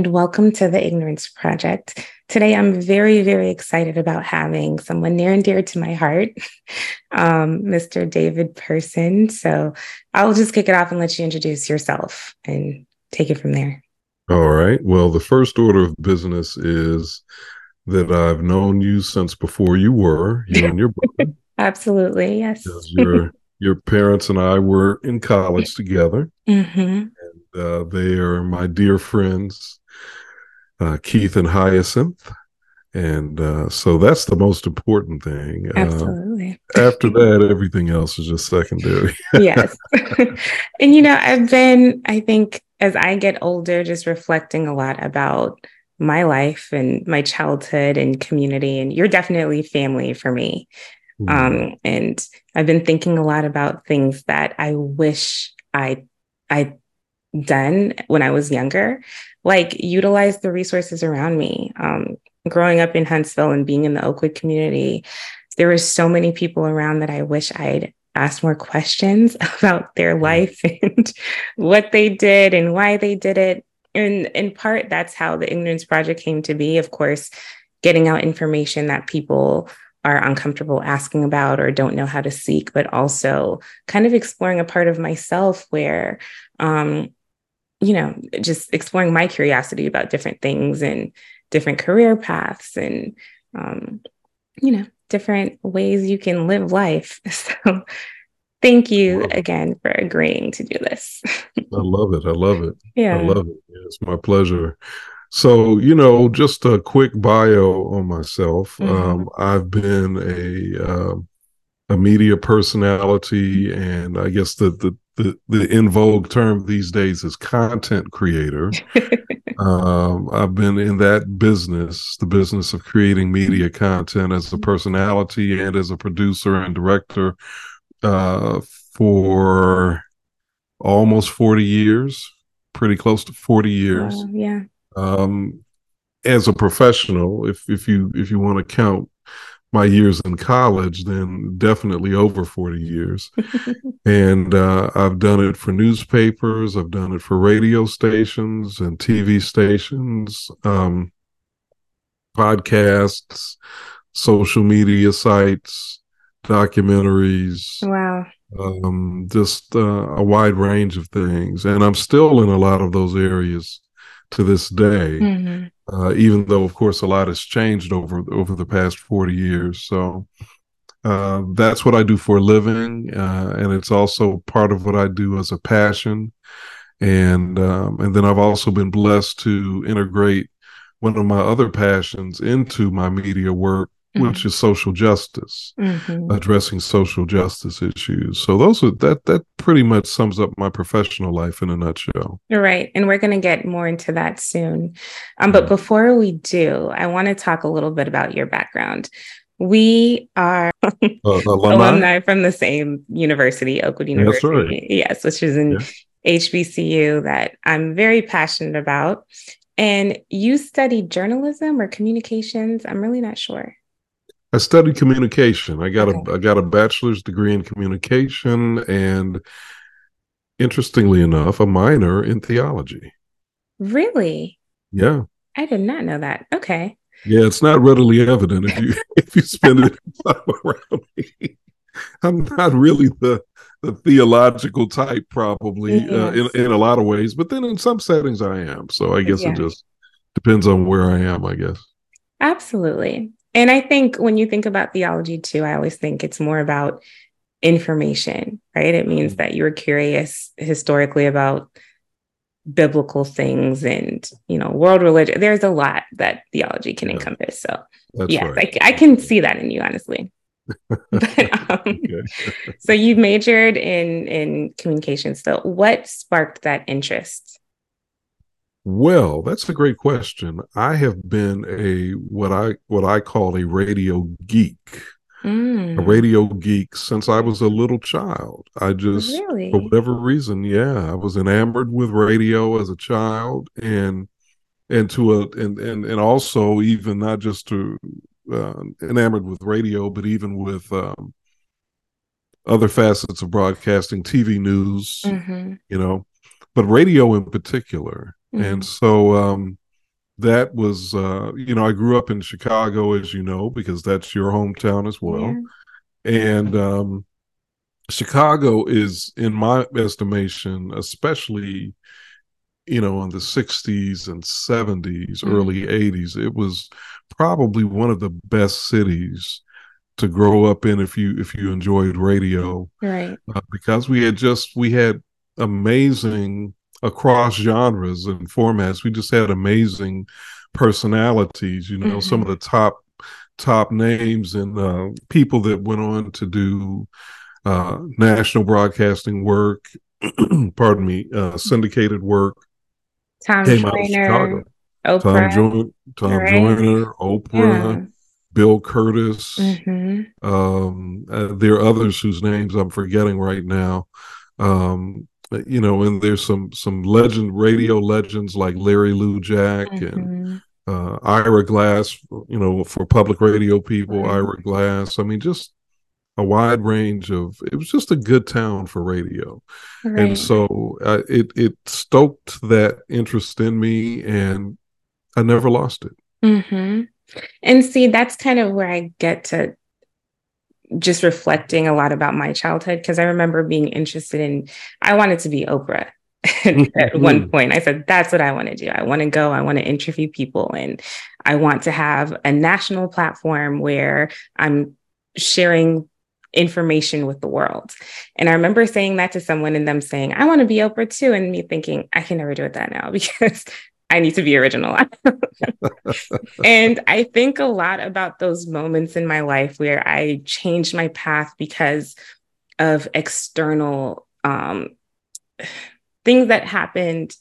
and welcome to the Ignorance Project. Today, I'm very, very excited about having someone near and dear to my heart, um, Mr. David Person. So I'll just kick it off and let you introduce yourself and take it from there. All right. Well, the first order of business is that I've known you since before you were, you and your brother. Absolutely, yes. your your parents and I were in college together. Mm-hmm. Uh, they are my dear friends, uh, Keith and Hyacinth. And uh, so that's the most important thing. Uh, Absolutely. after that, everything else is just secondary. yes. and, you know, I've been, I think, as I get older, just reflecting a lot about my life and my childhood and community. And you're definitely family for me. Mm-hmm. Um, and I've been thinking a lot about things that I wish I I done when I was younger, like utilize the resources around me. Um, growing up in Huntsville and being in the Oakwood community, there were so many people around that I wish I'd asked more questions about their mm-hmm. life and what they did and why they did it. And in part, that's how the Ignorance Project came to be. Of course, getting out information that people are uncomfortable asking about or don't know how to seek, but also kind of exploring a part of myself where um, you know, just exploring my curiosity about different things and different career paths and, um, you know, different ways you can live life. So thank you again for agreeing to do this. I love it. I love it. Yeah. I love it. It's my pleasure. So, you know, just a quick bio on myself. Mm-hmm. Um, I've been a, uh, a media personality and I guess the, the the the in vogue term these days is content creator. um, I've been in that business, the business of creating media content as a personality and as a producer and director uh, for almost forty years, pretty close to forty years. yeah. Um, as a professional, if if you if you want to count my years in college, then definitely over 40 years. and uh, I've done it for newspapers, I've done it for radio stations and TV stations, um, podcasts, social media sites, documentaries. Wow. Um, just uh, a wide range of things. And I'm still in a lot of those areas to this day. Mm-hmm uh, even though, of course, a lot has changed over over the past forty years. So uh, that's what I do for a living, uh, and it's also part of what I do as a passion. And um, and then I've also been blessed to integrate one of my other passions into my media work, mm-hmm. which is social justice, mm-hmm. addressing social justice issues. So those are that that pretty much sums up my professional life in a nutshell. Right, and we're going to get more into that soon. Um, but before we do, I want to talk a little bit about your background. We are uh, alumni? alumni? from the same university, Oakwood University. Right. Yes, which is in yeah. HBCU that I'm very passionate about. And you studied journalism or communications? I'm really not sure. I studied communication. I got okay. a I got a bachelor's degree in communication and interestingly enough, a minor in theology. Really? Yeah. I did not know that. Okay. Yeah, it's not readily evident if you if you spend it time around me. I'm not really the the theological type, probably yes. uh, in in a lot of ways, but then in some settings I am. So I guess yeah. it just depends on where I am. I guess. Absolutely. And I think when you think about theology too, I always think it's more about information, right? It means mm-hmm. that you're curious historically about biblical things and, you know, world religion. There's a lot that theology can yeah. encompass. So, yeah, right. I, I, can see that in you, honestly. but, um, so you majored in in communications. So, what sparked that interest? Well, that's a great question. I have been a what I what I call a radio geek. Mm. A radio geek since I was a little child. I just really? for whatever reason, yeah, I was enamored with radio as a child and and to a and and, and also even not just to uh, enamored with radio, but even with um, other facets of broadcasting, TV news, mm-hmm. you know, but radio in particular. Mm-hmm. And so um, that was uh, you know I grew up in Chicago, as you know, because that's your hometown as well, yeah. and um, Chicago is, in my estimation, especially you know in the 60s and 70s mm-hmm. early 80s it was probably one of the best cities to grow up in if you if you enjoyed radio right uh, because we had just we had amazing across genres and formats we just had amazing personalities you know mm-hmm. some of the top top names and uh, people that went on to do uh, national broadcasting work pardon me uh, syndicated work tom came Joyner, Oprah, tom, jo- tom right? Joyner, Oprah yeah. Bill Kurtis. Mm-hmm. Um, uh, there are others whose names I'm forgetting right now. Um, you know, and there's some some legend radio legends like Larry Lujack mm-hmm. and uh, Ira Glass. You know, for public radio people, right. Ira Glass. I mean, just a wide range of. It was just a good town for radio, right. and so uh, it it stoked that interest in me, and I never lost it. Mm-hmm. And see, that's kind of where I get to just reflecting a lot about my childhood because I remember being interested in, I wanted to be Oprah. at one mm-hmm. point, I said, That's what I want to do. I want to go, I want to interview people, and I want to have a national platform where I'm sharing information with the world. And I remember saying that to someone and them saying, I want to be Oprah too. And me thinking, I can never do it that now because I need to be original. and I think a lot about those moments in my life where I changed my path because of external um, things that happened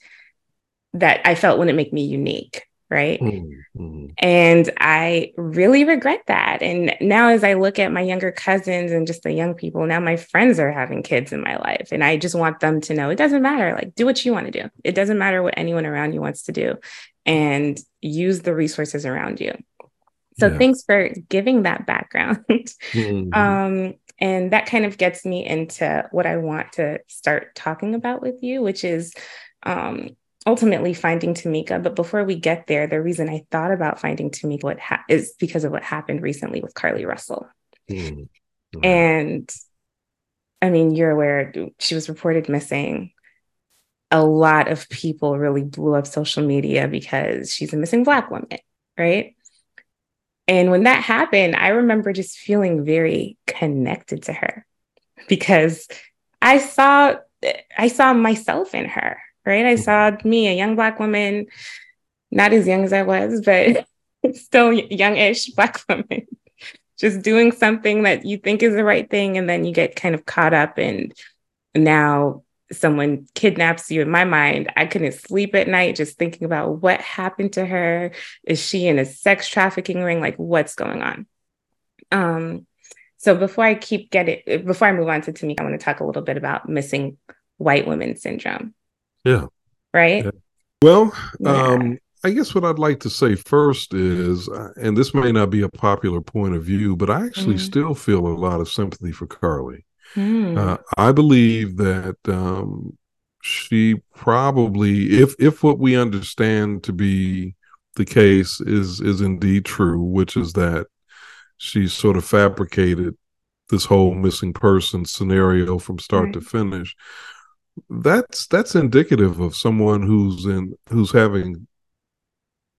that I felt wouldn't make me unique right? Mm-hmm. And I really regret that. And now, as I look at my younger cousins and just the young people, now my friends are having kids in my life. And I just want them to know it doesn't matter. Like, do what you want to do, it doesn't matter what anyone around you wants to do, and use the resources around you. So, yeah. thanks for giving that background. mm-hmm. um, and that kind of gets me into what I want to start talking about with you, which is um, ultimately finding Tamika. But before we get there, the reason I thought about finding Tamika ha- is because of what happened recently with Carlee Russell. Mm-hmm. And I mean, you're aware she was reported missing. A lot of people really blew up social media because she's a missing Black woman, right? And when that happened, I remember just feeling very connected to her because I saw I saw myself in her right? I saw me, a young Black woman, not as young as I was, but still youngish Black woman, just doing something that you think is the right thing. And then you get kind of caught up, and now someone kidnaps you. In my mind, I couldn't sleep at night just thinking about what happened to her. Is she in a sex trafficking ring? Like, what's going on? Um, so before I keep getting, before I move on to Tamika, I want to talk a little bit about missing white women syndrome. Yeah. Right. Yeah. Well, yeah. um, I guess what I'd like to say first is, uh, and this may not be a popular point of view, but I actually mm. still feel a lot of sympathy for Carlee. Mm. Uh, I believe that um, she probably, if if what we understand to be the case is is indeed true, which is that she sort of fabricated this whole missing person scenario from start right. to finish that's that's indicative of someone who's in who's having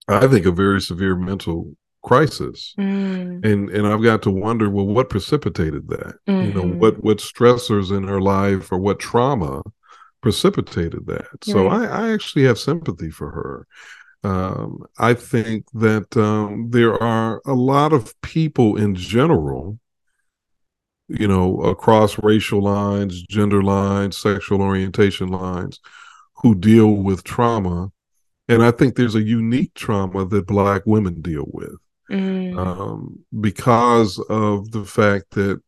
i think a very severe mental crisis mm. and and i've got to wonder well what precipitated that mm-hmm. you know mm-hmm. what what stressors in her life or what trauma precipitated that so I, I actually have sympathy for her um, i think that um, there are a lot of people in general you know, across racial lines, gender lines, sexual orientation lines, who deal with trauma. And I think there's a unique trauma that Black women deal with mm. um, because of the fact that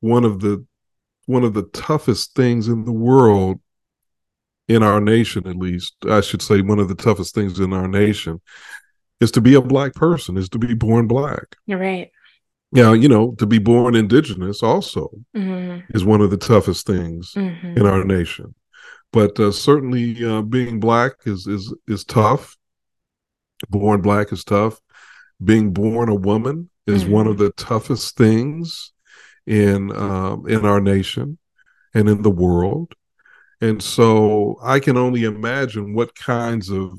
one of the one of the toughest things in the world, in our nation at least, I should say, one of the toughest things in our nation, is to be a Black person, is to be born Black. You're right. Now, you know, to be born indigenous also mm-hmm. is one of the toughest things mm-hmm. in our nation. But uh, certainly, uh, being black is is is tough. born black is tough. Being born a woman is mm-hmm. one of mm-hmm. the toughest things in um, in our nation and in the world. And so I can only imagine what kinds of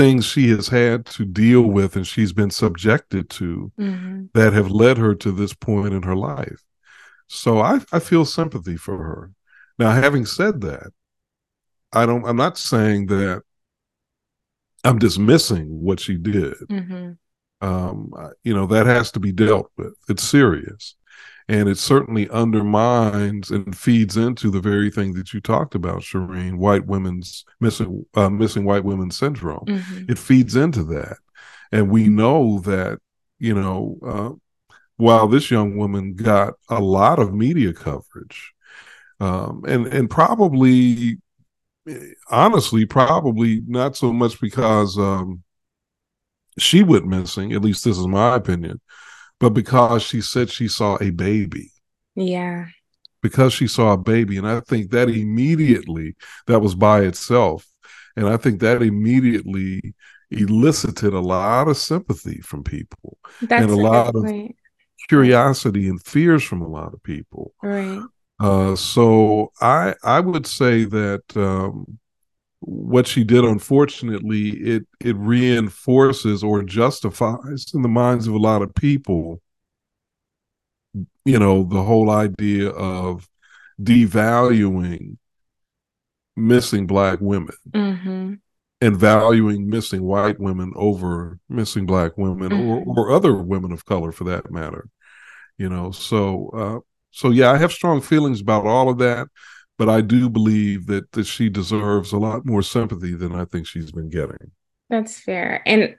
things she has had to deal with and she's been subjected to mm-hmm. that have led her to this point in her life. So I, I feel sympathy for her. Now, having said that, I don't I'm not saying that I'm dismissing what she did. Mm-hmm. Um, you know, that has to be dealt with. It's serious and it certainly undermines and feeds into the very thing that you talked about, Shireen, white women's missing uh, missing white women syndrome. Mm-hmm. It feeds into that, and we know that you know uh, while this young woman got a lot of media coverage, um, and and probably honestly probably not so much because um, she went missing. At least this is my opinion but because she said she saw a baby. Yeah. Because she saw a baby. And I think that immediately, that was by itself. And I think that immediately elicited a lot of sympathy from people That's and a, a lot of curiosity and fears from a lot of people. Right. Uh, so I I would say that um, what she did unfortunately it it reinforces or justifies in the minds of a lot of people you know the whole idea of devaluing missing black women mm-hmm. and valuing missing white women over missing black women mm-hmm. or, or other women of color for that matter you know so uh, so yeah i have strong feelings about all of that but I do believe that that she deserves a lot more sympathy than I think she's been getting. That's fair. And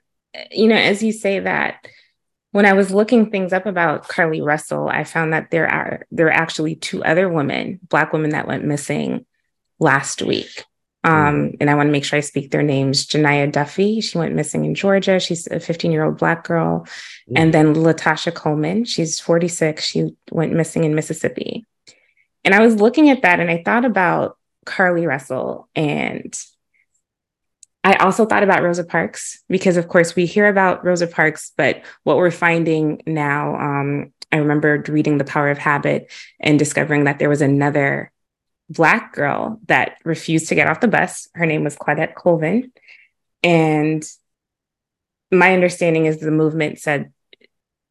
you know, as you say that, when I was looking things up about Carlee Russell, I found that there are there are actually two other women, black women that went missing last week. Um, mm. and I want to make sure I speak their names. Janiyah Duffy, she went missing in Georgia. She's a 15 year old black girl. Mm. And then Latasha Coleman, she's 46. She went missing in Mississippi. And I was looking at that and I thought about Carlee Russell and I also thought about Rosa Parks because, of course, we hear about Rosa Parks, but what we're finding now, um, I remember reading The Power of Habit and discovering that there was another Black girl that refused to get off the bus. Her name was Claudette Colvin. And my understanding is the movement said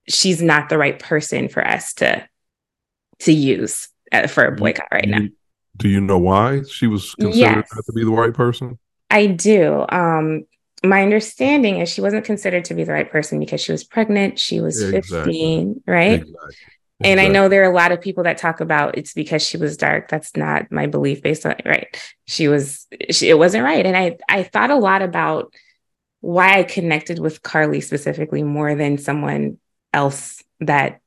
she's not the right person for us to, to use for a boycott right now. Do you know why she was considered yes. not to be the right person? I do. Um, my understanding is she wasn't considered to be the right person because she was pregnant. She was exactly. 15, right? Exactly. And I know there are a lot of people that talk about it's because she was dark. That's not my belief based on right. She was she, it wasn't right. And I I thought a lot about why I connected with Carlee specifically more than someone else that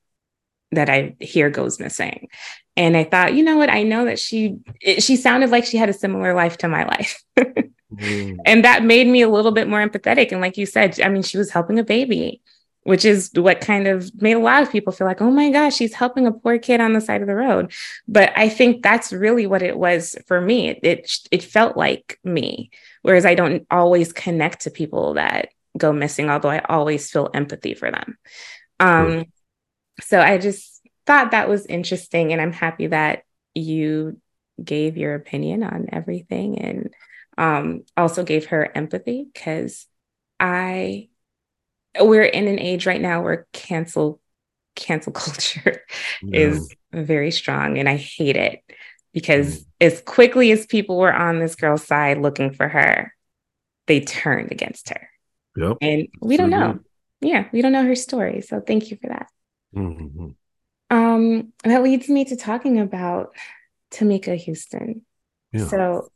that I hear goes missing. And I thought, you know what? I know that she it, she sounded like she had a similar life to my life. mm. And that made me a little bit more empathetic. And like you said, I mean, she was helping a baby, which is what kind of made a lot of people feel like, oh my gosh, she's helping a poor kid on the side of the road. But I think that's really what it was for me. It it, it felt like me. Whereas I don't always connect to people that go missing, although I always feel empathy for them. Um, so I just thought that was interesting. And I'm happy that you gave your opinion on everything and um, also gave her empathy because I, we're in an age right now where cancel cancel culture is very strong and I hate it because mm. as quickly as people were on this girl's side looking for her, they turned against her. Yep. And we don't know. Yeah, we don't know her story. So thank you for that. Mm-hmm. Um, that leads me to talking about Tamika Houston. Yeah. So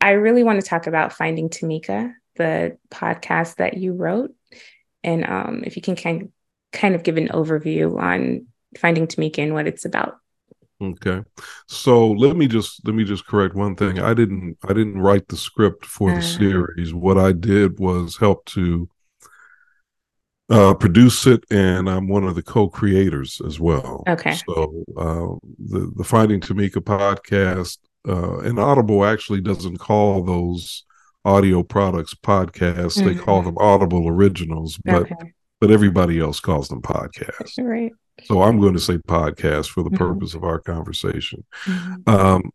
I really want to talk about Finding Tamika, the podcast that you wrote. And um, if you can kind, kind of give an overview on Finding Tamika and what it's about. Okay. So let me just let me just correct one thing. I didn't I didn't write the script for the uh, series. What I did was help to uh, produce it, and I'm one of the co-creators as well. Okay. So uh, the the Finding Tamika podcast, uh, and Audible actually doesn't call those audio products podcasts. Mm-hmm. They call mm-hmm. them Audible Originals, but okay. but everybody else calls them podcasts. Right. So I'm going to say podcast for the mm-hmm. purpose of our conversation. Mm-hmm. Um,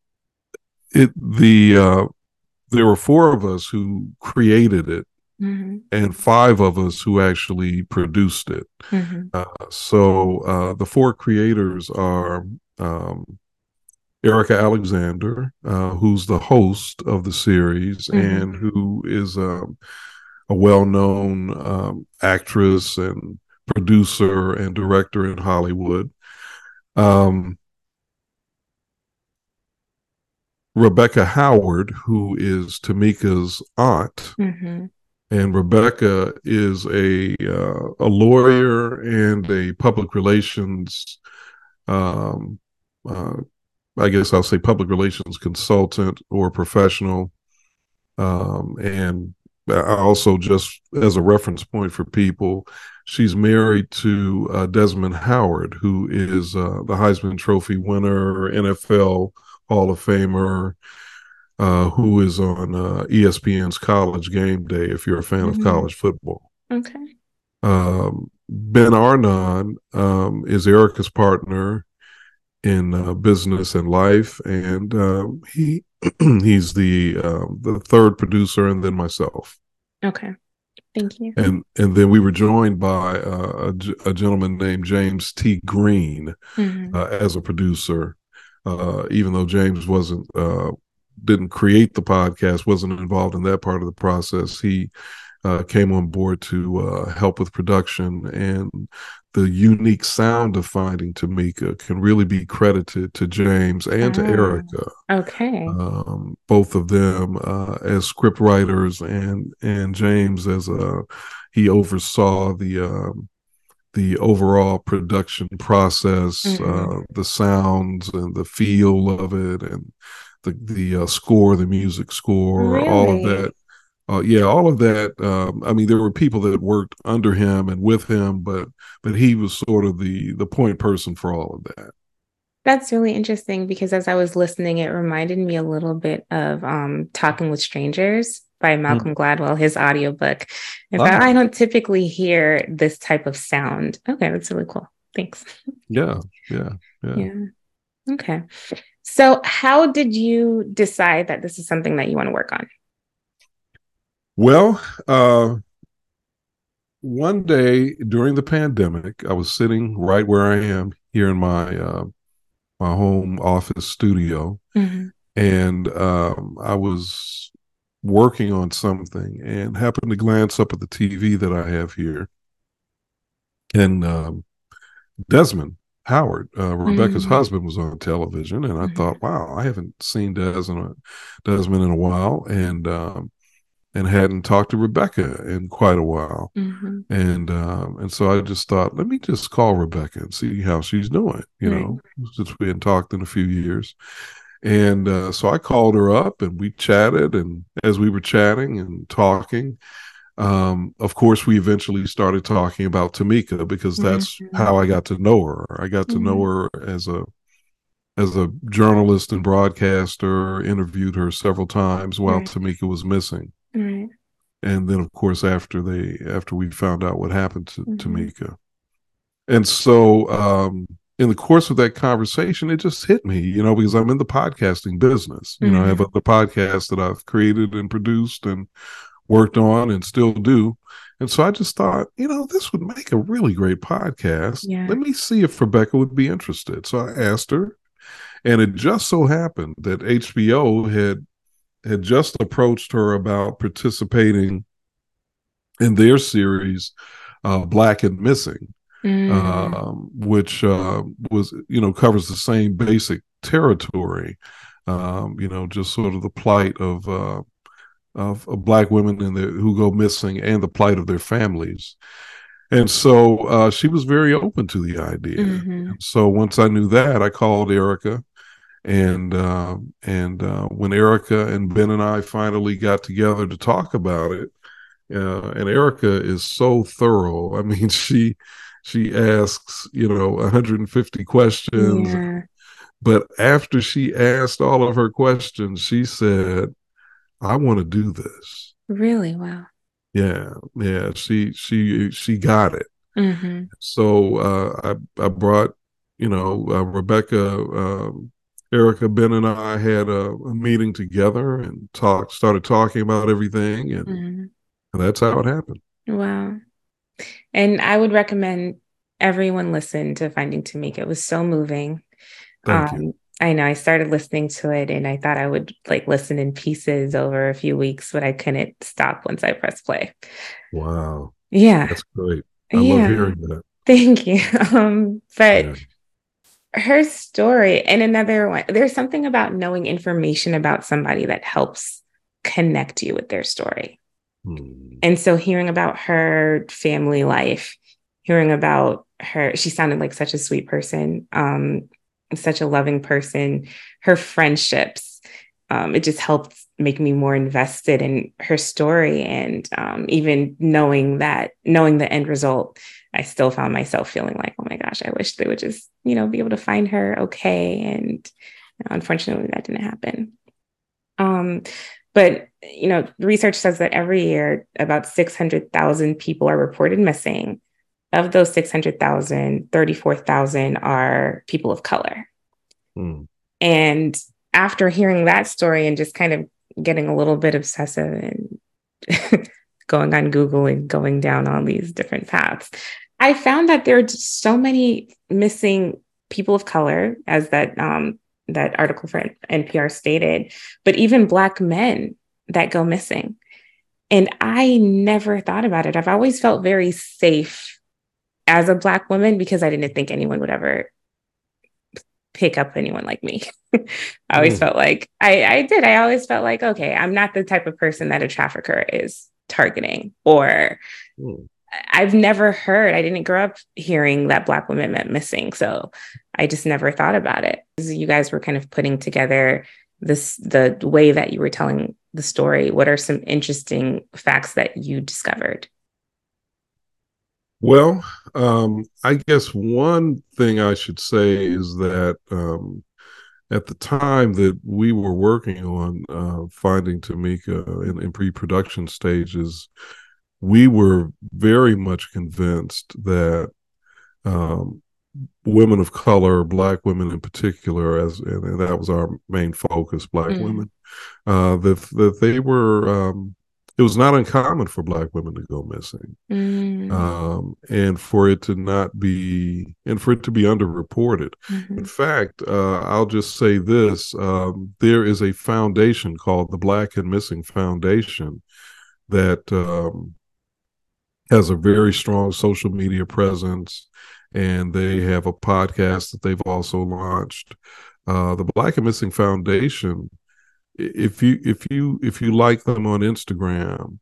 it the uh, there were four of us who created it. Mm-hmm. And five of us who actually produced it. Mm-hmm. Uh, so uh, the four creators are um, Erika Alexander, uh, who's the host of the series mm-hmm. and who is um, a well known um, actress and producer and director in Hollywood. Um, Rebecca Howard, who is Tamika's aunt. Mm-hmm. And Rebecca is a uh, a lawyer and a public relations um, uh, I guess I'll say public relations consultant or professional. Um, and also, just as a reference point for people, she's married to uh, Desmond Howard, who is uh, the Heisman Trophy winner, NFL Hall of Famer, uh, who is on uh, ESPN's College Game Day. If you're a fan mm-hmm. of college football, okay. Um, ben Arnon um, is Erika's partner in uh, business and life, and um, he he's the uh, the third producer, and then myself. Okay, thank you. And and then we were joined by uh, a, a, gentleman named James T. Green mm-hmm. Uh, as a producer, uh, even though James wasn't uh, didn't create the podcast, wasn't involved in that part of the process. He uh, came on board to uh, help with production and the unique sound of finding Tamika can really be credited to James and to Erika. Okay. Um, both of them uh, as script writers and and James as a he oversaw the um, the overall production process, mm-hmm. uh, the sounds and the feel of it, and the the uh, score, the music score, really? all of that uh, yeah, all of that. Um, I mean, there were people that worked under him and with him, but but he was sort of the the point person for all of that. That's really interesting because as I was listening, it reminded me a little bit of um, Talking with Strangers by hmm. Malcolm mm-hmm. Gladwell, his audiobook. In fact, I don't typically hear this type of sound. Okay, that's really cool. Thanks. Yeah, yeah, yeah. Yeah. Okay. So, how did you decide that this is something that you want to work on? Well, uh, one day during the pandemic, I was sitting right where I am here in my uh, my home office studio, mm-hmm. and um, I was working on something and happened to glance up at the TV that I have here, and um, Desmond Howard, uh, Rebecca's mm-hmm. husband, was on television, and I mm-hmm. thought, wow, I haven't seen Desmond Desmond in a while, and um, and hadn't talked to Rebecca in quite a while. Mm-hmm. And um, and so I just thought, let me just call Rebecca and see how she's doing, you right. know, since we hadn't talked in a few years. And uh, so I called her up and we chatted. And as we were chatting and talking, um, of course, we eventually started talking about Tamika because that's mm-hmm. how I got to know her. I got to mm-hmm. know her as a as a journalist and broadcaster, interviewed her several times while right. Tamika was missing. Right. And then, of course, after they after we found out what happened to mm-hmm. Tamika, and so um, in the course of that conversation, it just hit me, you know, because I'm in the podcasting business. You mm-hmm. know, I have mm-hmm. other podcasts that I've created and produced and worked on and still do. And so I just thought, you know, this would make a really great podcast. Yeah. Let me see if Rebecca would be interested. So I asked her, and it just so happened that HBO had had just approached her about participating in their series, uh, Black and Missing, mm. um, which uh, was you know covers the same basic territory. Um, you know, just sort of the plight of uh, of, of, black women the, who go missing and the plight of their families. And so uh, she was very open to the idea. Mm-hmm. So once I knew that, I called Erika, and uh, and uh, when Erika and Ben and I finally got together to talk about it, uh, and Erika is so thorough. I mean, she she asks you know 150 questions, yeah. but after she asked all of her questions, she said, I want to do this. Really? Wow. Yeah, yeah. She she she got it. Mm-hmm. So uh, I I brought you know uh, Rebecca, uh, Erika, Ben, and I had a, a, meeting together and talk started talking about everything, and, mm-hmm. and that's how it happened. Wow. And I would recommend everyone listen to Finding Tamika. It was so moving. Thank um, you. I know I started listening to it and I thought I would like listen in pieces over a few weeks, but I couldn't stop once I pressed play. Wow. Yeah. That's great. I yeah. love hearing that. Thank you. Um, but yeah. her story and another one, there's something about knowing information about somebody that helps connect you with their story. Hmm. And so hearing about her family life, hearing about her, she sounded like such a sweet person. Um, such a loving person. Her friendships, um, it just helped make me more invested in her story. And um, even knowing that, knowing the end result, I still found myself feeling like, oh my gosh, I wish they would just, you know, be able to find her okay. And unfortunately, that didn't happen. Um, but you know, research says that every year about 600,000 people are reported missing of those 600,000, 34,000 are people of color. Mm. And after hearing that story and just kind of getting a little bit obsessive and going on Google and going down all these different paths, I found that there are just so many missing people of color, as that um, that article for NPR stated, but even Black men that go missing. And I never thought about it. I've always felt very safe as a black woman because I didn't think anyone would ever pick up anyone like me. I always mm. felt like I, I did. I always felt like, okay, I'm not the type of person that a trafficker is targeting or mm. I've never heard, I didn't grow up hearing that Black women went missing. So I just never thought about it. You guys were kind of putting together this, the way that you were telling the story. What are some interesting facts that you discovered? Well, um, I guess one thing I should say is that um, at the time that we were working on uh, finding Tamika in, in pre-production stages, we were very much convinced that um, women of color, black women in particular, as and, that was our main focus, black mm. women, uh, that that they were um, it was not uncommon for black women to go missing mm. um, and for it to not be and for it to be underreported mm-hmm. in fact uh, i'll just say this um, there is a foundation called the black and missing foundation that um, has a very strong social media presence and they have a podcast that they've also launched uh, the black and missing foundation if you if you if you like them on Instagram,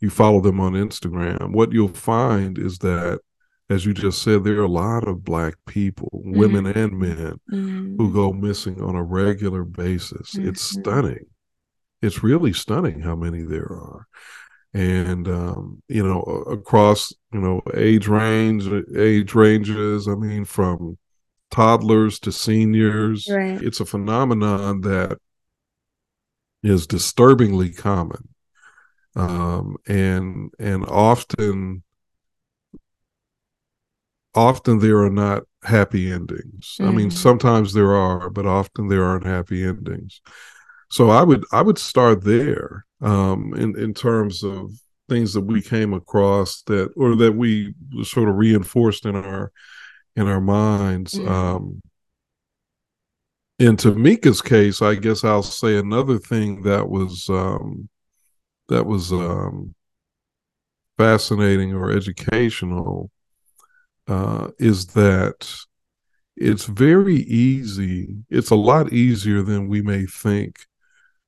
you follow them on Instagram, what you'll find is that as you just said, there are a lot of black people, mm-hmm. women and men, mm-hmm. who go missing on a regular basis. Mm-hmm. It's stunning. It's really stunning how many there are. And um, you know, across, you know, age range, age ranges, I mean, from toddlers to seniors. Right. It's a phenomenon that is disturbingly common um, and and often often there are not happy endings mm. i mean mm. sometimes there are but often there aren't happy endings so i would i would start there um, in in terms of things that we came across that or that we sort of reinforced in our in our minds mm. um, in Tamika's case, I guess I'll say another thing that was um, that was um, fascinating or educational uh, is that it's very easy. It's a lot easier than we may think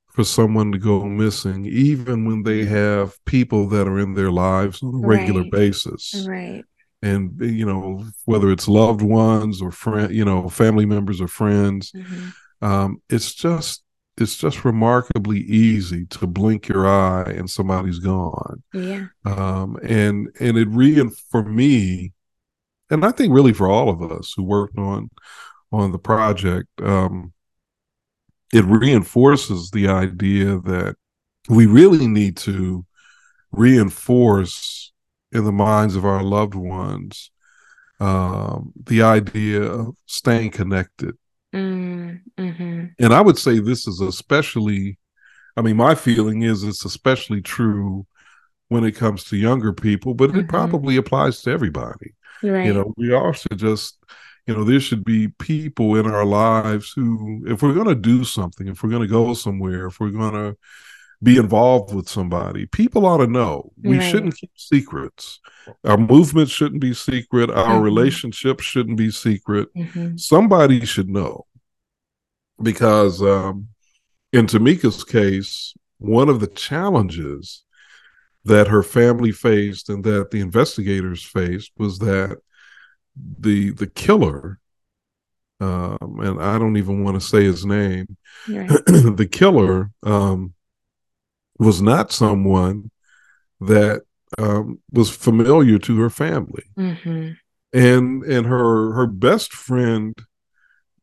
for someone to go missing, even when they have people that are in their lives on a regular basis. Right and you know whether it's loved ones or friend you know family members or friends mm-hmm. um, it's just it's just remarkably easy to blink your eye and somebody's gone yeah um, and and it re for me and i think really for all of us who worked on on the project um, it reinforces the idea that we really need to reinforce in the minds of our loved ones um, the idea of staying connected. Mm, hmm And I would say this is especially, I mean, my feeling is it's especially true when it comes to younger people, but mm-hmm. it probably applies to everybody. Right. You know, we also just, you know, there should be people in our lives who, if we're going to do something, if we're going to go somewhere, if we're going to be involved with somebody, people ought to know. We right. shouldn't keep secrets. Our movement shouldn't be secret. Our mm-hmm. relationship shouldn't be secret. Mm-hmm. Somebody should know. Because um, in Tamika's case, one of the challenges that her family faced and that the investigators faced was that the the killer um, and I don't even want to say his name. Right. the killer um, was not someone that um, was familiar to her family, mm-hmm. and and her her best friend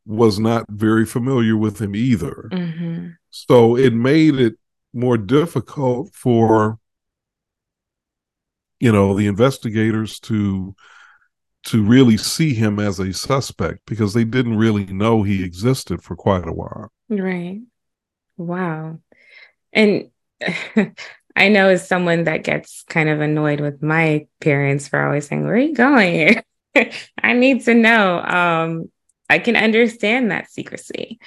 was not very familiar with him either. Mm-hmm. So it made it more difficult for you know the investigators to to really see him as a suspect because they didn't really know he existed for quite a while. Right. Wow. And I know as someone that gets kind of annoyed with my parents for always saying, Where are you going? I need to know. Um, I can understand that secrecy.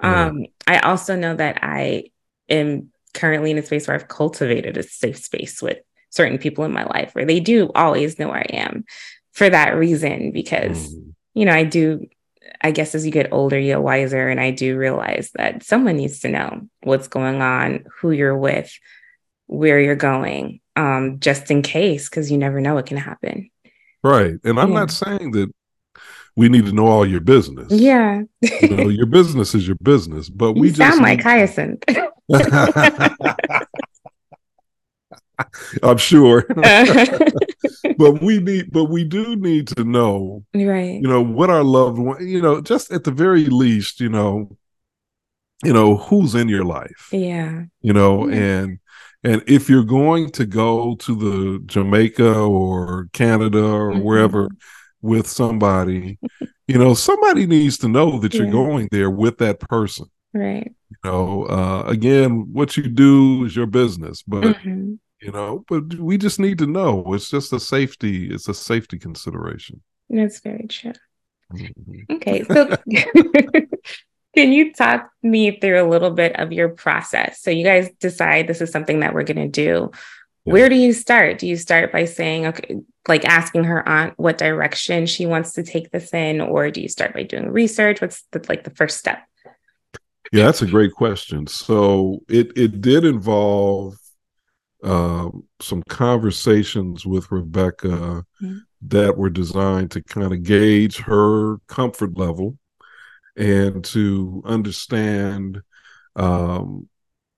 Um, I also know that I am currently in a space where I've cultivated a safe space with certain people in my life where they do always know where I am for that reason, because, mm. you know, I do, I guess as you get older, you get wiser. And I do realize that someone needs to know what's going on, who you're with, where you're going, um, just in case, because you never know what can happen. Right. And I'm yeah. not saying that we need to know all your business. Yeah. you know, your business is your business, but we you we sound like Hyacinth. I'm sure. but we need but we do need to know right. You know, what our loved one, you know, just at the very least, you know, you know, who's in your life. Yeah. You know, yeah. and and if you're going to go to the Jamaica or Canada or mm-hmm. wherever with somebody, you know, somebody needs to know that you're going there with that person. Right. You know, uh, again, what you do is your business, but mm-hmm you know but we just need to know. It's just a safety it's a safety consideration. That's very true. Mm-hmm. okay so can you talk me through a little bit of your process? So you guys decide this is something that we're going to do. Yeah. where do you start? Do you start by saying okay like asking her aunt what direction she wants to take this in or do you start by doing research? What's the, like the first step? Yeah that's a great question. So it it did involve uh, some conversations with Rebecca mm-hmm. that were designed to kind of gauge her comfort level and to understand, um,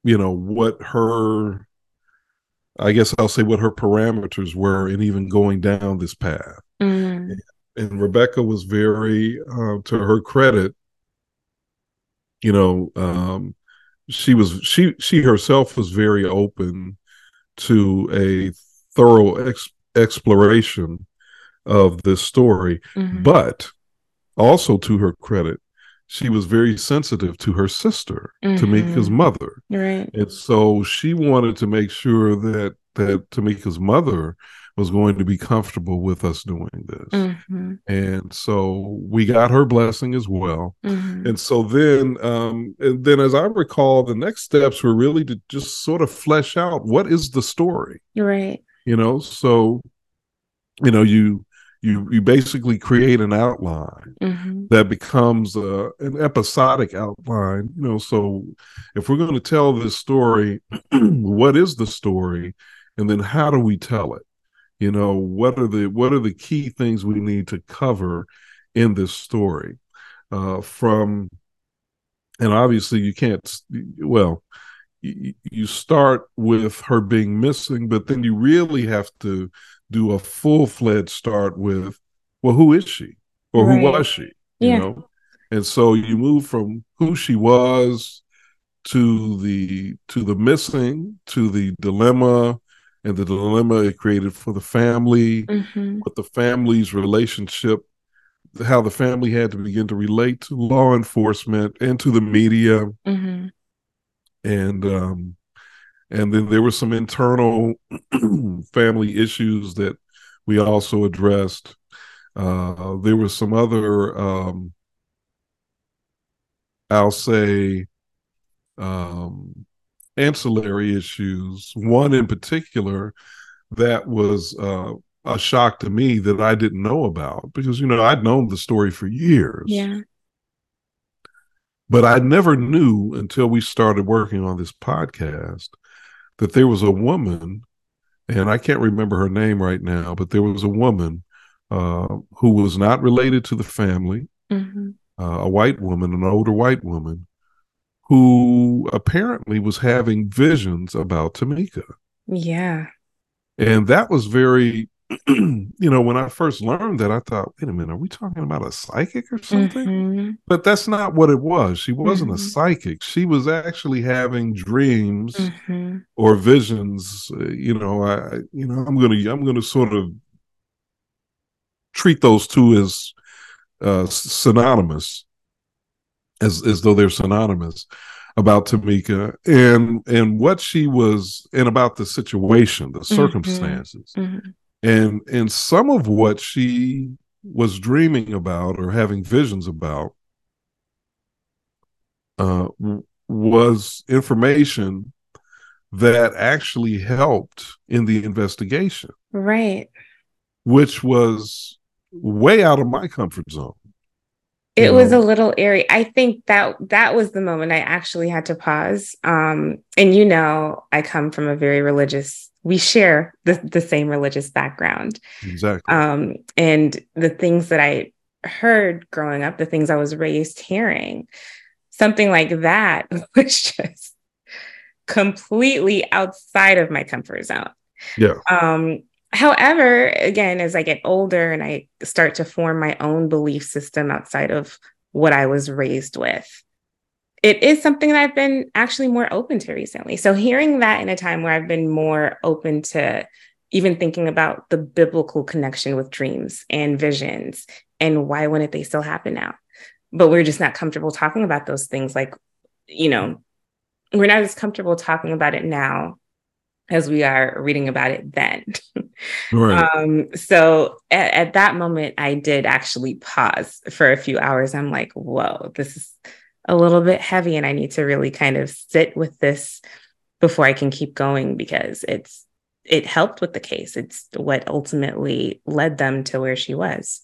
you know, what her, I guess I'll say what her parameters were in even going down this path. Mm-hmm. And, and Rebecca was very, uh, to her credit, you know, um, she was she she herself was very open to a thorough ex- exploration of this story. Mm-hmm. But also to her credit, she was very sensitive to her sister, mm-hmm. Tamika's mother. Right. And so she wanted to make sure that that Tamika's mother was going to be comfortable with us doing this. Mm-hmm. And so we got her blessing as well. Mm-hmm. And so then um and then as I recall the next steps were really to just sort of flesh out what is the story. Right. You know, so you know you you you basically create an outline mm-hmm. that becomes uh, an episodic outline you know so if we're going to tell this story what is the story and then how do we tell it you know what are the what are the key things we need to cover in this story uh, from and obviously you can't well you, you start with her being missing but then you really have to do a full-fledged start with well who is she or right. who was she you yeah. know and so you move from who she was to the to the missing, to the dilemma, and the dilemma it created for the family, mm-hmm. what the family's relationship, how the family had to begin to relate to law enforcement and to the media, mm-hmm. and um, and then there were some internal family issues that we also addressed. Uh, there were some other, um, I'll say, um, ancillary issues. One in particular that was uh, a shock to me that I didn't know about because, you know, I'd known the story for years. Yeah. But I never knew until we started working on this podcast that there was a woman, and I can't remember her name right now, but there was a woman uh, who was not related to the family, mm-hmm. uh, a white woman, an older white woman, who apparently was having visions about Tamika. Yeah. And that was very you know, when I first learned that, I thought, wait a minute, are we talking about a psychic or something? Mm-hmm. But that's not what it was. She wasn't mm-hmm. a psychic. She was actually having dreams mm-hmm. or visions. Uh, you know, I, you know, I'm gonna, I'm gonna sort of treat those two as uh, synonymous, as as though they're synonymous about Tamika and and what she was and about the situation, the mm-hmm. circumstances. Mm-hmm and and some of what she was dreaming about or having visions about uh, was information that actually helped in the investigation right which was way out of my comfort zone it was a little airy i think that that was the moment i actually had to pause um and you know i come from a very religious we share the, the same religious background. Exactly. Um, and the things that I heard growing up, the things I was raised hearing, something like that was just completely outside of my comfort zone. Yeah. Um, however, again, as I get older and I start to form my own belief system outside of what I was raised with, it is something that I've been actually more open to recently. So hearing that in a time where I've been more open to even thinking about the biblical connection with dreams and visions and why wouldn't they still happen now? But we're just not comfortable talking about those things. Like, you know, we're not as comfortable talking about it now as we are reading about it then. right. Um, so at, at that moment, I did actually pause for a few hours. I'm like, whoa, this is a little bit heavy and I need to really kind of sit with this before I can keep going because it's it helped with the case. It's what ultimately led them to where she was.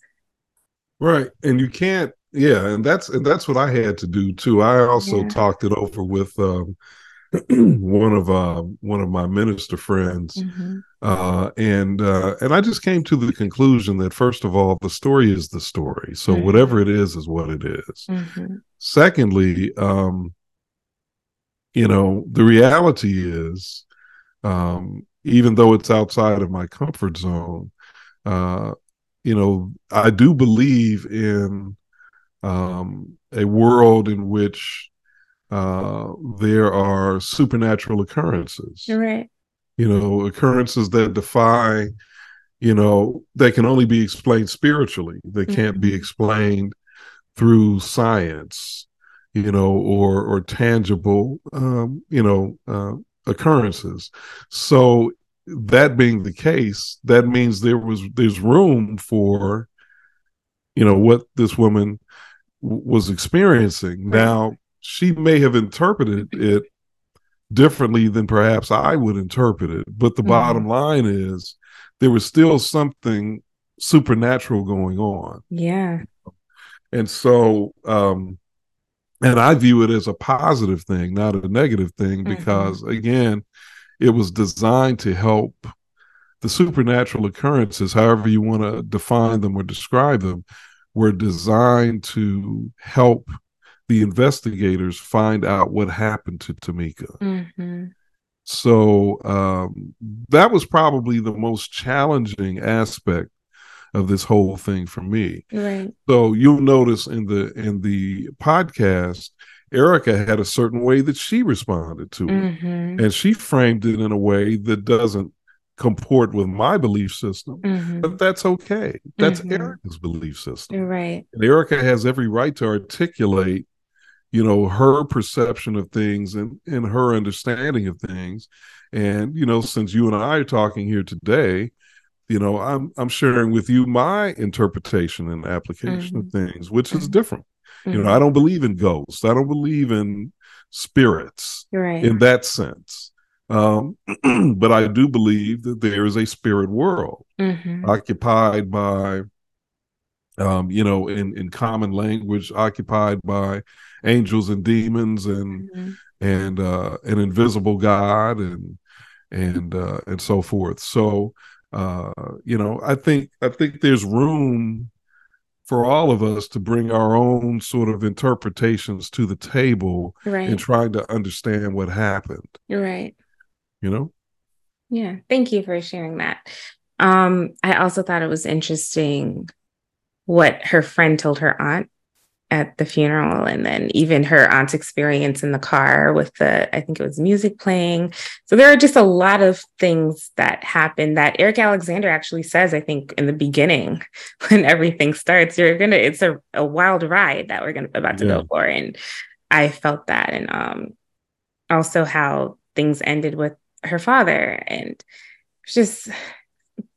Right. And you can't yeah, and that's and that's what I had to do too. I also yeah. talked it over with um one of uh, one of my minister friends, mm-hmm. uh, and uh, and I just came to the conclusion that first of all, the story is the story. So mm-hmm. whatever it is, is what it is. Mm-hmm. Secondly, um, you know, the reality is, um, even though it's outside of my comfort zone, uh, you know, I do believe in um, a world in which uh, there are supernatural occurrences. Right. You know, occurrences that defy, you know, they can only be explained spiritually. They can't mm-hmm. be explained through science, you know, or or tangible, um, you know, uh, occurrences. So that being the case, that means there was there's room for, you know, what this woman w- was experiencing. Now she may have interpreted it differently than perhaps I would interpret it. But the mm-hmm. bottom line is there was still something supernatural going on. Yeah. And so, um, and I view it as a positive thing, not a negative thing, mm-hmm. because mm-hmm. again, it was designed to help the supernatural occurrences, however you want to define them or describe them, were designed to help the investigators find out what happened to Tamika. Mm-hmm. So um, that was probably the most challenging aspect of this whole thing for me. Right. So you'll notice in the in the podcast, Erika had a certain way that she responded to mm-hmm. it. And she framed it in a way that doesn't comport with my belief system, mm-hmm. but that's okay. That's mm-hmm. Erika's belief system. Right. And Erika has every right to articulate, you know, her perception of things and, and her understanding of things. And, you know, since you and I are talking here today, you know, I'm I'm sharing with you my interpretation and application mm-hmm. of things, which is mm-hmm. different. You know, I mm-hmm. don't believe in ghosts. I don't believe in spirits right. in that sense. Um, but I do believe that there is a spirit world mm-hmm. occupied by, um, you know, in, in common language, occupied by angels and demons and mm-hmm. and uh, an invisible God and and uh, and so forth. So, uh, you know, I think I think there's room for all of us to bring our own sort of interpretations to the table right. and trying to understand what happened. Right you know? Yeah. Thank you for sharing that. Um, I also thought it was interesting what her friend told her aunt at the funeral and then even her aunt's experience in the car with the i think it was music playing so there are just a lot of things that happen that Erika Alexander actually says i think in the beginning when everything starts you're gonna it's a, a wild ride that we're gonna about to yeah. go for and i felt that and um also how things ended with her father and just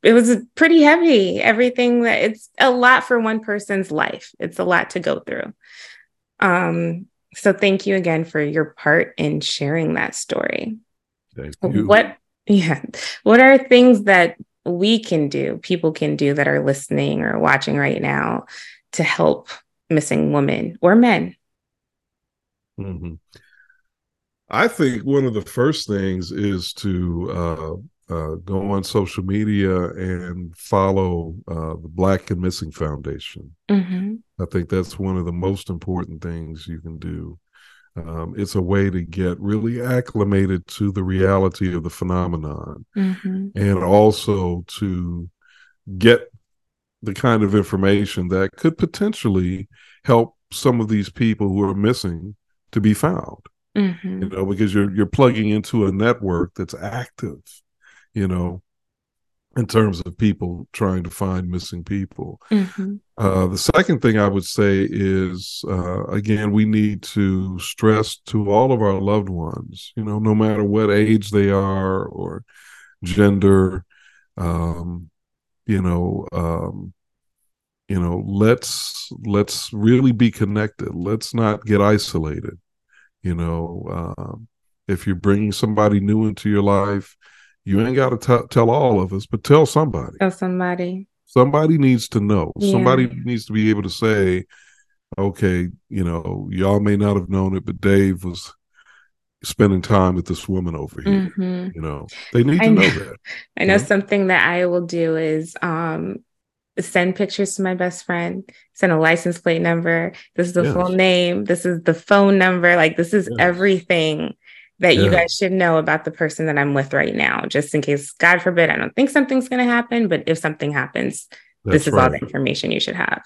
it was pretty heavy. Everything that it's a lot for one person's life. It's a lot to go through. Um so thank you again for your part in sharing that story. Thank you. what yeah what are things that we can do people can do that are listening or watching right now to help missing women or men? Mm-hmm. I think one of the first things is to uh, uh, go on social media and follow uh, the Black and Missing Foundation. Mm-hmm. I think that's one of the most important things you can do. Um, it's a way to get really acclimated to the reality of the phenomenon mm-hmm. and also to get the kind of information that could potentially help some of these people who are missing to be found mm-hmm. you know, because you're you're plugging into a network that's active, you know, in terms of people trying to find missing people. Mm-hmm. Uh, the second thing I would say is, uh, again, we need to stress to all of our loved ones, you know, no matter what age they are or gender, um, you know, um, you know, let's let's really be connected. Let's not get isolated. You know, um, if you're bringing somebody new into your life, you ain't got to tell all of us, but tell somebody. Tell somebody. Somebody needs to know. Yeah. Somebody needs to be able to say, okay, you know, y'all may not have known it, but Dave was spending time with this woman over here. Mm-hmm. You know, they need to know, know, that. I know, know something that I will do is um send pictures to my best friend, send a license plate number. This is the yes. full name. This is the phone number. Like this is yes. everything that you guys should know about the person that I'm with right now, just in case, God forbid, I don't think something's going to happen, but if something happens, That's this is right. all the information you should have.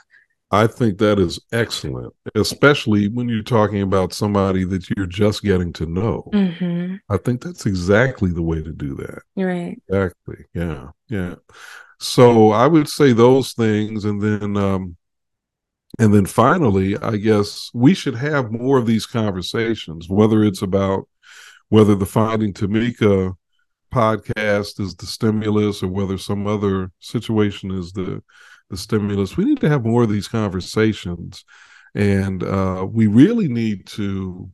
I think that is excellent, especially when you're talking about somebody that you're just getting to know. Mm-hmm. I think that's exactly the way to do that. Right. Exactly. Yeah. Yeah. So I would say those things, and then um, and then finally, I guess we should have more of these conversations, whether it's about whether the Finding Tamika podcast is the stimulus or whether some other situation is the the stimulus. We need to have more of these conversations, and uh, we really need to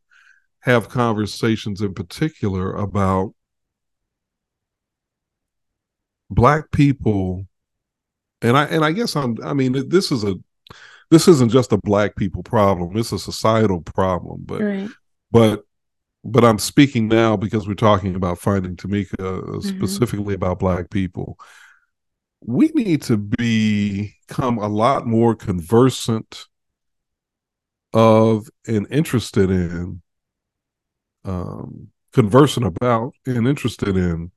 have conversations in particular about black people and i and i guess i'm i mean this is a this isn't just a black people problem it's a societal problem but right. but but i'm speaking now because we're talking about finding tamika mm-hmm. specifically about black people we need to become a lot more conversant of and interested in um conversant about and interested in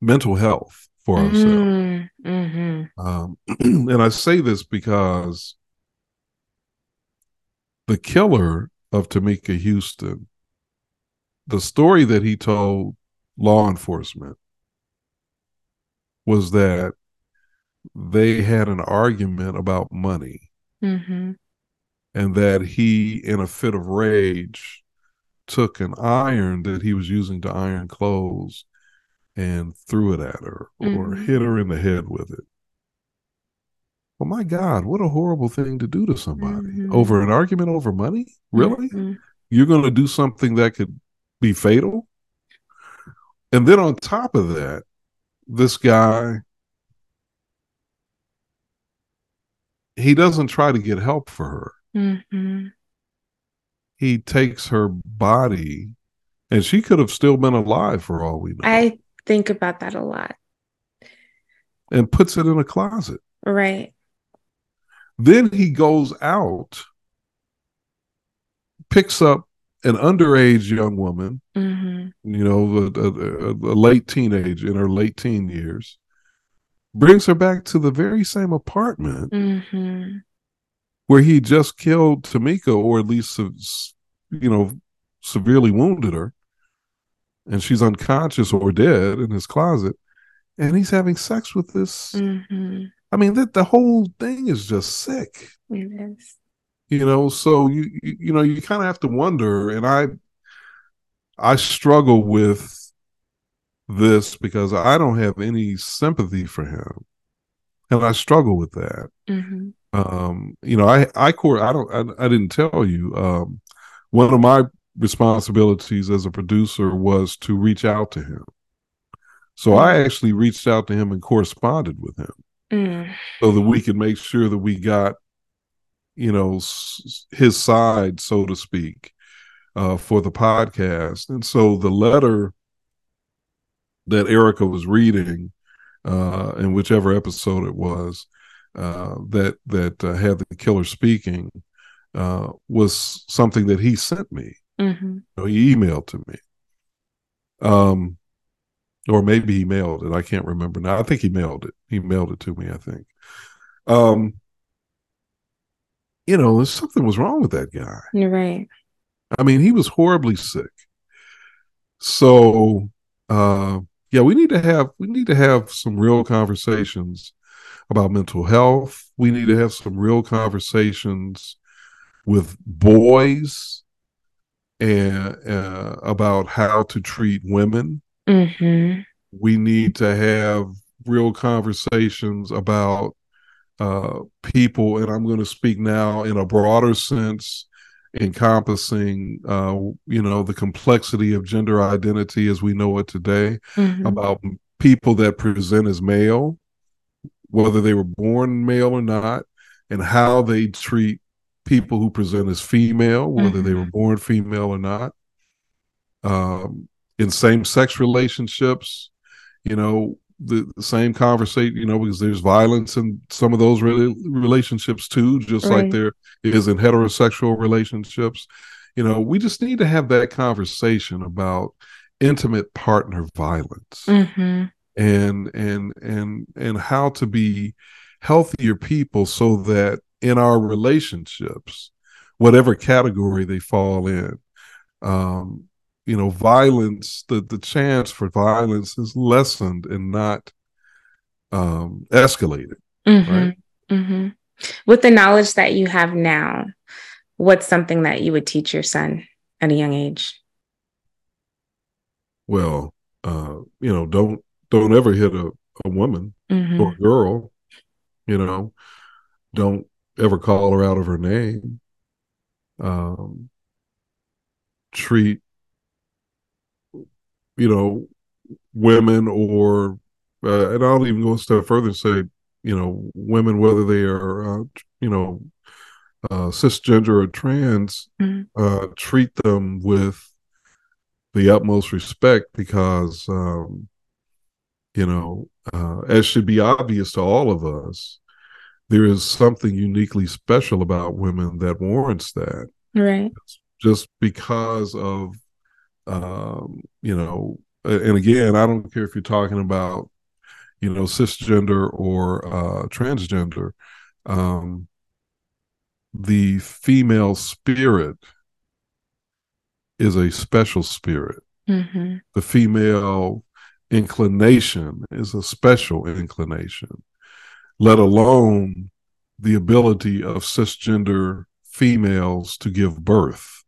mental health for ourselves. Mm-hmm. mm-hmm. Um, and I say this because the killer of Tamika Houston, the story that he told law enforcement was that they had an argument about money mm-hmm. and that he, in a fit of rage, took an iron that he was using to iron clothes and threw it at her mm-hmm. or hit her in the head with it. Well, my God, what a horrible thing to do to somebody mm-hmm. over an argument over money? Really? Mm-hmm. You're going to do something that could be fatal? And then on top of that, this guy, he doesn't try to get help for her. Mm-hmm. He takes her body, and she could have still been alive for all we know. I think about that a lot. And puts it in a closet. Right. Then he goes out, picks up an underage young woman, mm-hmm. you know, a, a, a, late teenage in her late teen years, brings her back to the very same apartment mm-hmm. where he just killed Tamika, or at least, you know, severely wounded her, and she's unconscious or dead in his closet, and he's having sex with this mm-hmm. I mean, the, the whole thing is just sick. It is. You know, so you you, you know you kind of have to wonder, and I I struggle with this because I don't have any sympathy for him, and I struggle with that. Mm-hmm. Um, you know, I I core I don't I, I didn't tell you. Um, one of my responsibilities as a producer was to reach out to him. So I mm-hmm. actually reached out to him and corresponded with him mm. so that we could make sure that we got, you know, his side, so to speak, uh, for the podcast. And so the letter that Erika was reading, uh, in whichever episode it was, uh, that that uh, had the killer speaking, uh, was something that he sent me. Mm-hmm. You know, he emailed to me. Um, or maybe he mailed it. I can't remember now. I think he mailed it. He mailed it to me. I think. Um, you know, something was wrong with that guy. You're right. I mean, he was horribly sick. So, uh, yeah, we need to have we need to have some real conversations about mental health. We need to have some real conversations with boys and uh, about how to treat women Mm-hmm. We need to have real conversations about uh, people, and I'm going to speak now in a broader sense, encompassing, uh, you know, the complexity of gender identity as we know it today, mm-hmm. about people that present as male, whether they were born male or not, and how they treat people who present as female, whether mm-hmm. they were born female or not. Um, in same sex relationships, you know, the, the, same conversation, you know, because there's violence in some of those relationships too, just right. like there is in heterosexual relationships. You know, we just need to have that conversation about intimate partner violence mm-hmm. and and and and how to be healthier people so that in our relationships, whatever category they fall in, um, you know violence the the chance for violence is lessened and not um escalated mm-hmm. right mm-hmm. with the knowledge that you have now what's something that you would teach your son at a young age well uh you know don't don't ever hit a, a woman mm-hmm. or a girl you know don't ever call her out of her name um treat you know, women or, uh, and I'll even go a step further and say, you know, women, whether they are, uh, you know, uh, cisgender or trans, mm-hmm. uh, treat them with the utmost respect because, um, you know, uh, as should be obvious to all of us, there is something uniquely special about women that warrants that. Right. Just because of um, you know, and again, I don't care if you're talking about, you know, cisgender or uh, transgender. Um, the female spirit is a special spirit. Mm-hmm. The female inclination is a special inclination, let alone the ability of cisgender females to give birth,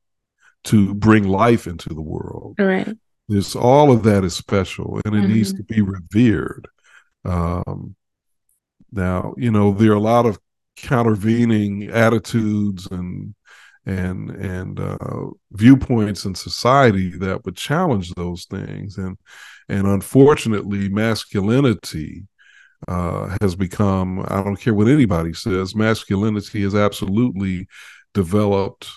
to bring life into the world. Right. This all of that is special and it mm-hmm. needs to be revered. Um, now, you know, there are a lot of countervening attitudes and and and uh, viewpoints in society that would challenge those things and and unfortunately masculinity uh, has become i don't care what anybody says masculinity has absolutely developed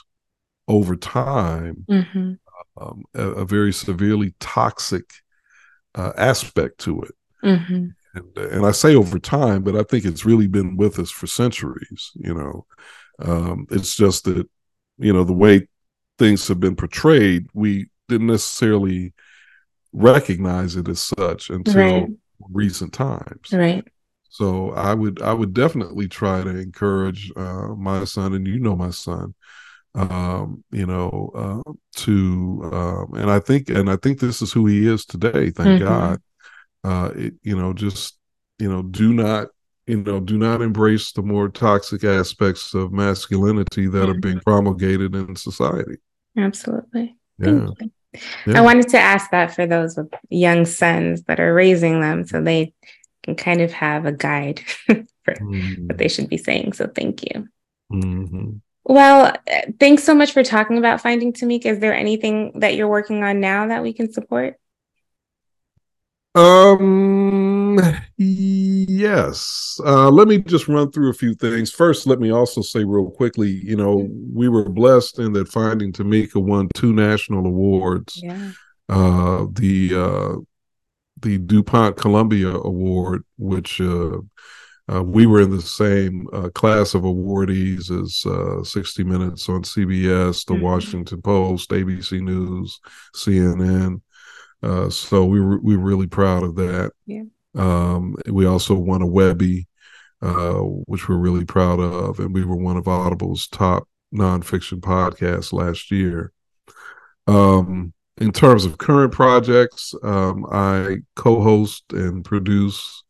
over time mm-hmm. um, a, a, very severely toxic uh, aspect to it mm-hmm. and, and i say over time but i think it's really been with us for centuries you know um, it's just that you know the way things have been portrayed we didn't necessarily recognize it as such until right. recent times right so i would i would definitely try to encourage uh, my son and you know my son um, you know uh, to um, and i think and i think this is who he is today thank mm-hmm. god uh, it, you know just you know do not you know, do not embrace the more toxic aspects of masculinity that are being promulgated in society. Absolutely. Yeah. yeah. I wanted to ask that for those with young sons that are raising them so they can kind of have a guide for mm-hmm. what they should be saying. So thank you. Well, thanks so much for talking about Finding Tamika. Is there anything that you're working on now that we can support? Um, yes. Uh, let me just run through a few things. First, let me also say real quickly, you know, we were blessed in that Finding Tamika won two national awards. Yeah. Uh, the uh, the DuPont Columbia Award, which uh, uh, we were in the same uh, class of awardees as uh, 60 Minutes on CBS, The mm-hmm. Washington Post, ABC News, CNN. Uh, so we were we were really proud of that. Yeah. Um, we also won a Webby, uh, which we're really proud of, and we were one of Audible's top nonfiction podcasts last year. Um, in terms of current projects, um, I co-host and produce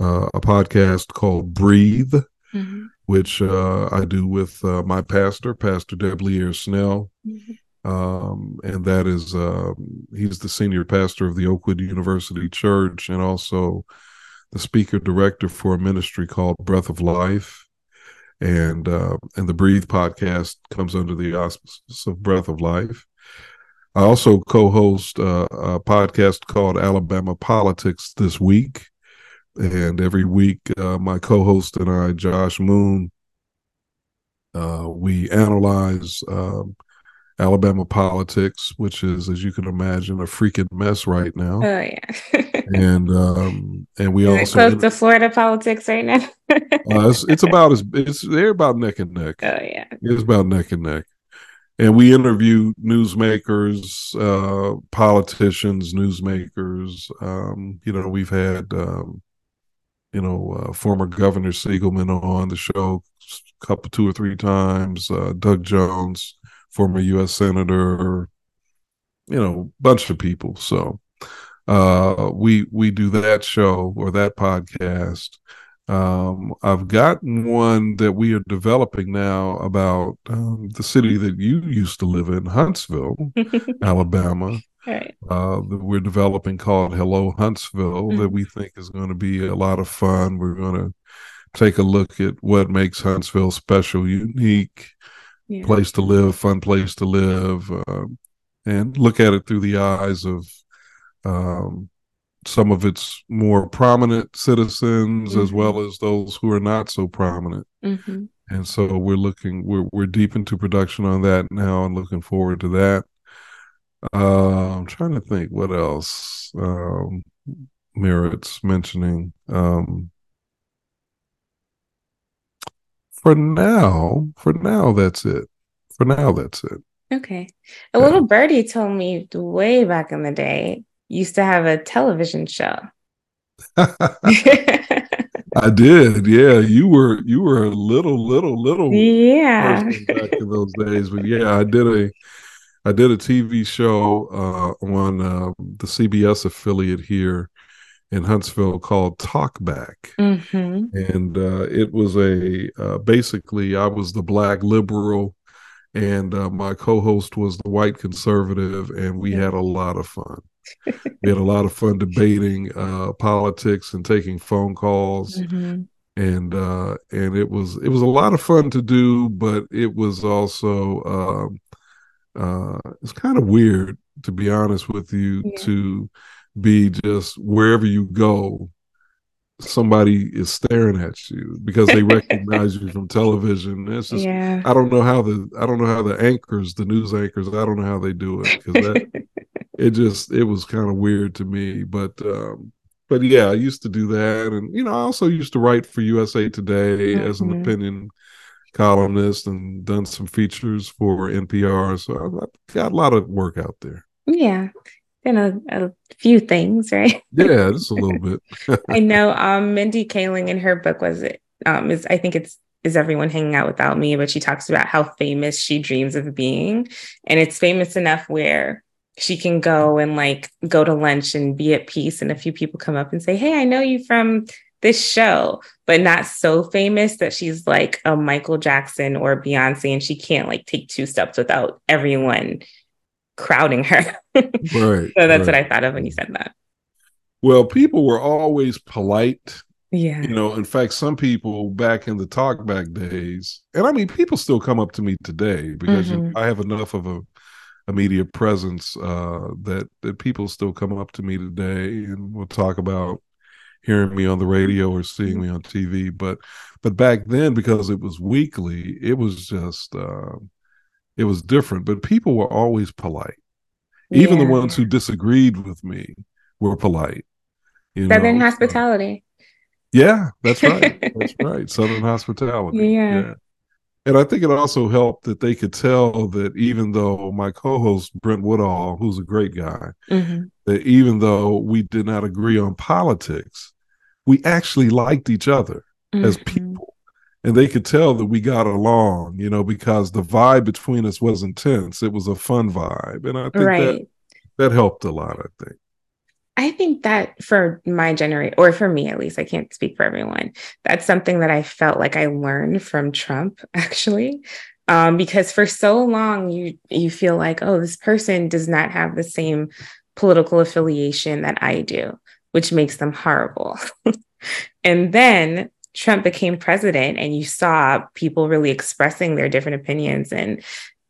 uh, a podcast called Breathe, mm-hmm. which uh, I do with uh, my pastor, Pastor Debleaire Snell. Mm-hmm um, and that is uh, he's the senior pastor of the Oakwood University Church and also the speaker director for a ministry called Breath of Life. And uh, and the Breathe podcast comes under the auspices of Breath of Life. I also co-host uh, a podcast called Alabama Politics this week, and every week uh, my co-host and I, Josh Moon, uh, we analyze um, Alabama politics, which is, as you can imagine, a freaking mess right now. Oh yeah. and um, and we is also close to Florida politics right now. uh, it's, it's about as it's they're about neck and neck. Oh yeah. It's about neck and neck. And we interview newsmakers, uh, politicians, newsmakers. Um, you know, we've had um, you know, uh, former Governor Siegelman on the show a couple, two or three times. Uh, Doug Jones, former U.S. senator, you know, bunch of people. So uh, we we do that show or that podcast. Um, I've got one that we are developing now about um, the city that you used to live in, Huntsville, Alabama. Right. Uh, that we're developing called Hello Huntsville mm-hmm. that we think is going to be a lot of fun. We're going to take a look at what makes Huntsville special, unique, yeah. place to live, fun place to live, uh, and look at it through the eyes of um, some of its more prominent citizens mm-hmm. as well as those who are not so prominent. Mm-hmm. And so we're looking, we're we're deep into production on that now, and looking forward to that. Uh, I'm trying to think what else um, merits mentioning. Um, for now, for now, that's it. For now, that's it. Okay. A yeah. little birdie told me way back in the day used to have a television show. I did, yeah. You were you were a little, little, little yeah back in those days, but yeah, I did a I did a TV show uh, on uh, the CBS affiliate here in Huntsville called Talkback, mm-hmm. and uh, it was a uh, basically I was the black liberal, and uh, my co-host was the white conservative, and we had a lot of fun. we had a lot of fun debating uh, politics and taking phone calls. Mm-hmm. And and it was it was a lot of fun to do, but it was also um, uh, it's kind of weird to be honest with you yeah. to be just wherever you go somebody is staring at you because they recognize you from television it's just yeah. i don't know how the i don't know how the anchors the news anchors i don't know how they do it because that it just it was kind of weird to me but um but yeah i used to do that and you know i also used to write for usa today mm-hmm. as an mm-hmm. opinion columnist and done some features for NPR. So I've got a lot of work out there. Yeah. Been a, a few things, right? yeah, just a little bit. I know um Mindy Kaling in her book was it um is I think it's is everyone hanging out without me, but she talks about how famous she dreams of being. And it's famous enough where she can go and like go to lunch and be at peace. And a few people come up and say, Hey, I know you from this show, but not so famous that she's like a Michael Jackson or Beyonce and she can't like take two steps without everyone crowding her. right. So that's right. what I thought of when you said that. Well, people were always polite. Yeah. You know, in fact, some people back in the talkback days, and I mean, people still come up to me today because mm-hmm. you I have enough of a, a media presence uh, that that people still come up to me today, and we'll talk about hearing me on the radio or seeing me on TV. But but back then, because it was weekly, it was just uh, it was different. But people were always polite. Even the ones who disagreed with me were polite. You Southern know? hospitality. Yeah, that's right. that's right. Southern hospitality. Yeah. yeah. And I think it also helped that they could tell that even though my co-host Brent Woodall, who's a great guy, mm-hmm. that even though we did not agree on politics, we actually liked each other mm-hmm. as people. And they could tell that we got along, you know, because the vibe between us was intense. It was a fun vibe. And I think right. that that helped a lot, I think. I think that for my generation, or for me at least, I can't speak for everyone. That's something that I felt like I learned from Trump, actually, um, because for so long you you feel like, oh, this person does not have the same political affiliation that I do, which makes them horrible. and then Trump became president, and you saw people really expressing their different opinions and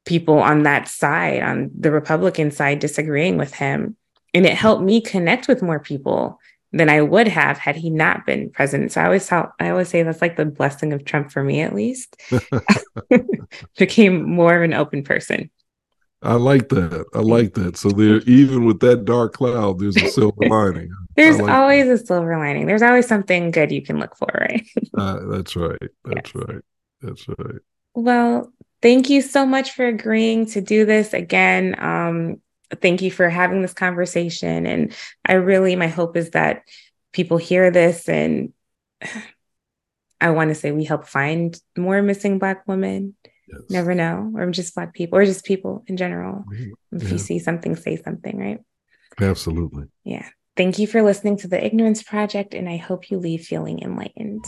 people on that side, on the Republican side, disagreeing with him. And it helped me connect with more people than I would have had he not been president. So I always tell, I always say that's like the blessing of Trump for me, at least. Became more of an open person. I like that. I like that. So there, even with that dark cloud, there's a silver lining. There's like always that. a silver lining. There's always something good you can look for, right? uh, that's right. That's yes. right. That's right. Well, thank you so much for agreeing to do this again. Um, thank you for having this conversation. And I really, my hope is that people hear this and I want to say we help find more missing Black women Yes. Never know. Or just Black people or just people in general. If yeah. you see something, say something, right? Absolutely. Yeah. Thank you for listening to the Ignorance Project, and I hope you leave feeling enlightened.